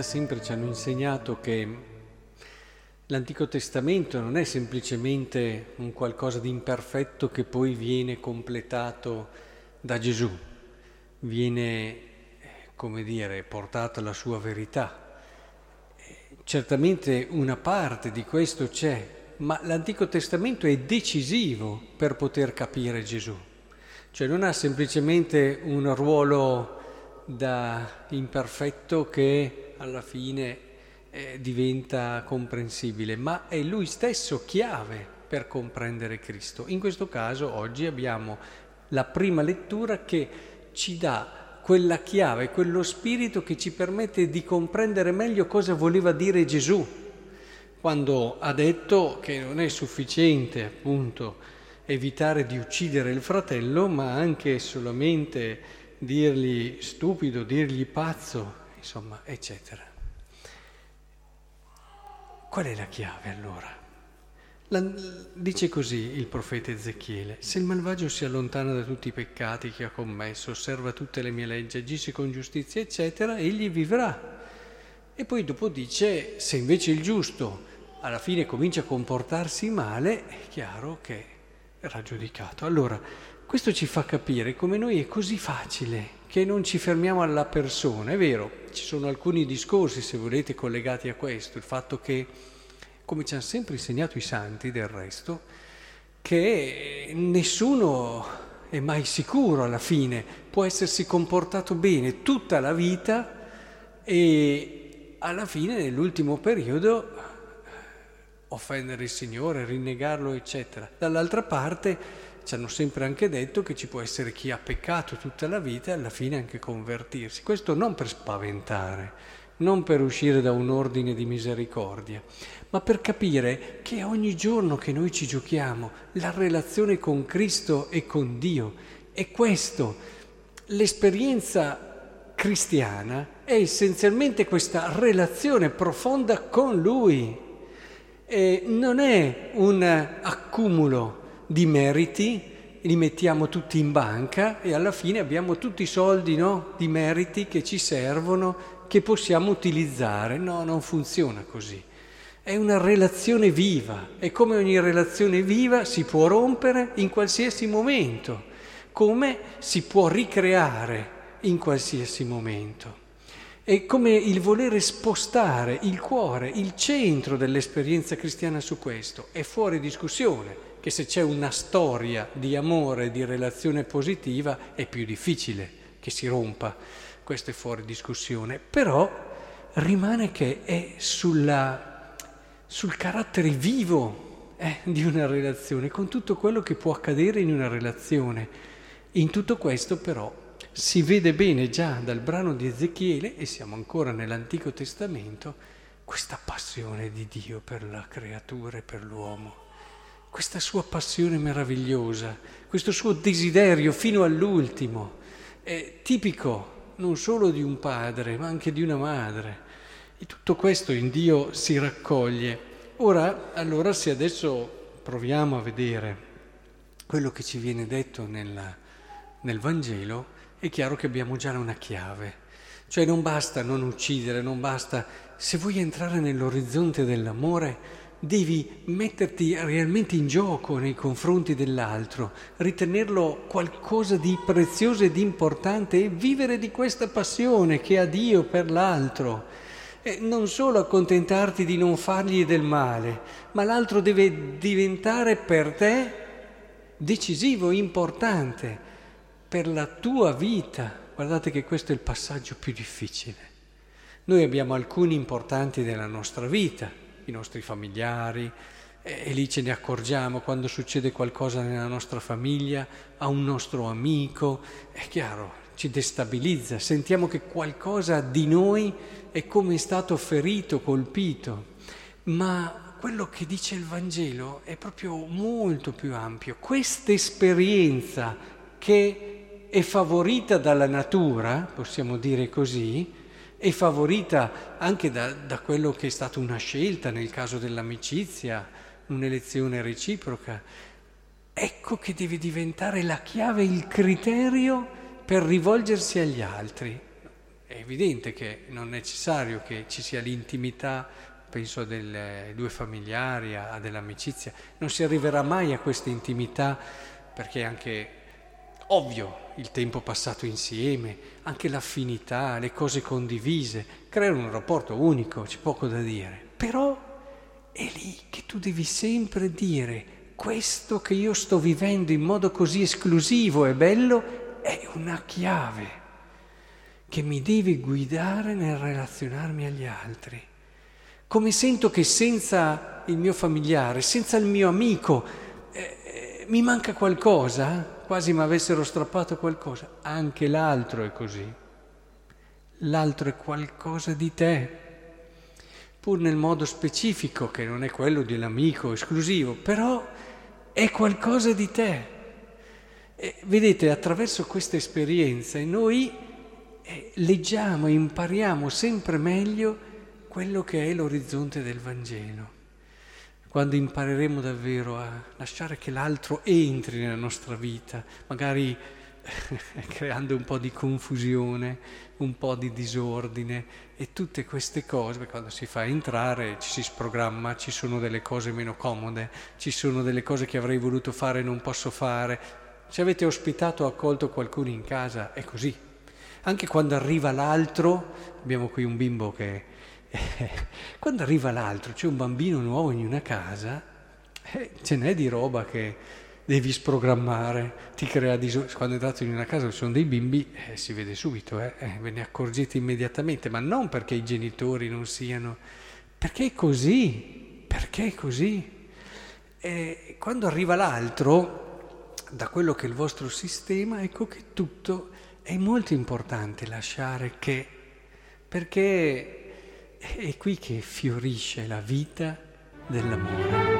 da sempre ci hanno insegnato che l'Antico Testamento non è semplicemente un qualcosa di imperfetto che poi viene completato da Gesù, viene, come dire, portata la sua verità. Certamente una parte di questo c'è, ma l'Antico Testamento è decisivo per poter capire Gesù. Cioè non ha semplicemente un ruolo da imperfetto che alla fine eh, diventa comprensibile, ma è lui stesso chiave per comprendere Cristo. In questo caso oggi abbiamo la prima lettura che ci dà quella chiave, quello spirito che ci permette di comprendere meglio cosa voleva dire Gesù quando ha detto che non è sufficiente appunto evitare di uccidere il fratello, ma anche solamente dirgli stupido, dirgli pazzo, insomma, eccetera. Qual è la chiave allora? La, dice così il profeta Ezechiele, se il malvagio si allontana da tutti i peccati che ha commesso, osserva tutte le mie leggi, agisce con giustizia, eccetera, egli vivrà. E poi dopo dice, se invece il giusto alla fine comincia a comportarsi male, è chiaro che era giudicato. Allora, questo ci fa capire come noi è così facile che non ci fermiamo alla persona. È vero, ci sono alcuni discorsi, se volete, collegati a questo, il fatto che, come ci hanno sempre insegnato i santi del resto, che nessuno è mai sicuro alla fine, può essersi comportato bene tutta la vita e alla fine, nell'ultimo periodo, offendere il Signore, rinnegarlo, eccetera. Dall'altra parte ci hanno sempre anche detto che ci può essere chi ha peccato tutta la vita e alla fine anche convertirsi. Questo non per spaventare, non per uscire da un ordine di misericordia, ma per capire che ogni giorno che noi ci giochiamo la relazione con Cristo e con Dio è questo. L'esperienza cristiana è essenzialmente questa relazione profonda con Lui. E non è un accumulo di meriti, li mettiamo tutti in banca e alla fine abbiamo tutti i soldi no, di meriti che ci servono, che possiamo utilizzare. No, non funziona così. È una relazione viva e come ogni relazione viva si può rompere in qualsiasi momento, come si può ricreare in qualsiasi momento. È come il volere spostare il cuore, il centro dell'esperienza cristiana su questo, è fuori discussione che se c'è una storia di amore, di relazione positiva, è più difficile che si rompa, questo è fuori discussione, però rimane che è sulla, sul carattere vivo eh, di una relazione, con tutto quello che può accadere in una relazione. In tutto questo però si vede bene già dal brano di Ezechiele, e siamo ancora nell'Antico Testamento, questa passione di Dio per la creatura e per l'uomo questa sua passione meravigliosa, questo suo desiderio fino all'ultimo, è tipico non solo di un padre, ma anche di una madre. E tutto questo in Dio si raccoglie. Ora, allora, se adesso proviamo a vedere quello che ci viene detto nella, nel Vangelo, è chiaro che abbiamo già una chiave. Cioè non basta non uccidere, non basta... Se vuoi entrare nell'orizzonte dell'amore, devi metterti realmente in gioco nei confronti dell'altro, ritenerlo qualcosa di prezioso e di importante e vivere di questa passione che ha Dio per l'altro. E non solo accontentarti di non fargli del male, ma l'altro deve diventare per te decisivo, importante, per la tua vita. Guardate che questo è il passaggio più difficile. Noi abbiamo alcuni importanti della nostra vita, i nostri familiari, e lì ce ne accorgiamo quando succede qualcosa nella nostra famiglia, a un nostro amico, è chiaro, ci destabilizza, sentiamo che qualcosa di noi è come stato ferito, colpito, ma quello che dice il Vangelo è proprio molto più ampio. Questa esperienza che è favorita dalla natura, possiamo dire così, è favorita anche da, da quello che è stata una scelta nel caso dell'amicizia, un'elezione reciproca. Ecco che deve diventare la chiave, il criterio per rivolgersi agli altri. è evidente che non è necessario che ci sia l'intimità, penso dei due familiari, a, dell'amicizia, non si arriverà mai a questa intimità perché anche ovvio il tempo passato insieme, anche l'affinità, le cose condivise, creare un rapporto unico, c'è poco da dire. Però è lì che tu devi sempre dire questo che io sto vivendo in modo così esclusivo e bello è una chiave che mi deve guidare nel relazionarmi agli altri. Come sento che senza il mio familiare, senza il mio amico, eh, eh mi manca qualcosa, quasi mi avessero strappato qualcosa, anche l'altro è così. L'altro è qualcosa di te pur nel modo specifico, che non è quello dell'amico esclusivo, però è qualcosa di te. E vedete, attraverso questa esperienza noi eh, leggiamo e impariamo sempre meglio quello che è l'orizzonte del Vangelo. Quando impareremo davvero a lasciare che l'altro entri nella nostra vita, magari creando un po' di confusione, un po' di disordine e tutte queste cose, quando si fa entrare ci si sprogramma, ci sono delle cose meno comode, ci sono delle cose che avrei voluto fare e non posso fare. Se avete ospitato o accolto qualcuno in casa è così. Anche quando arriva l'altro, abbiamo qui un bimbo che... quando arriva l'altro, c'è un bambino nuovo in una casa, eh, ce n'è di roba che devi sprogrammare, ti crea disordine. Quando entrate in una casa ci sono dei bimbi, eh, si vede subito, eh, eh, ve ne accorgete immediatamente, ma non perché i genitori non siano, perché è così, perché è così. E quando arriva l'altro, da quello che è il vostro sistema, ecco che tutto è molto importante lasciare che, perché è qui che fiorisce la vita dell'amore.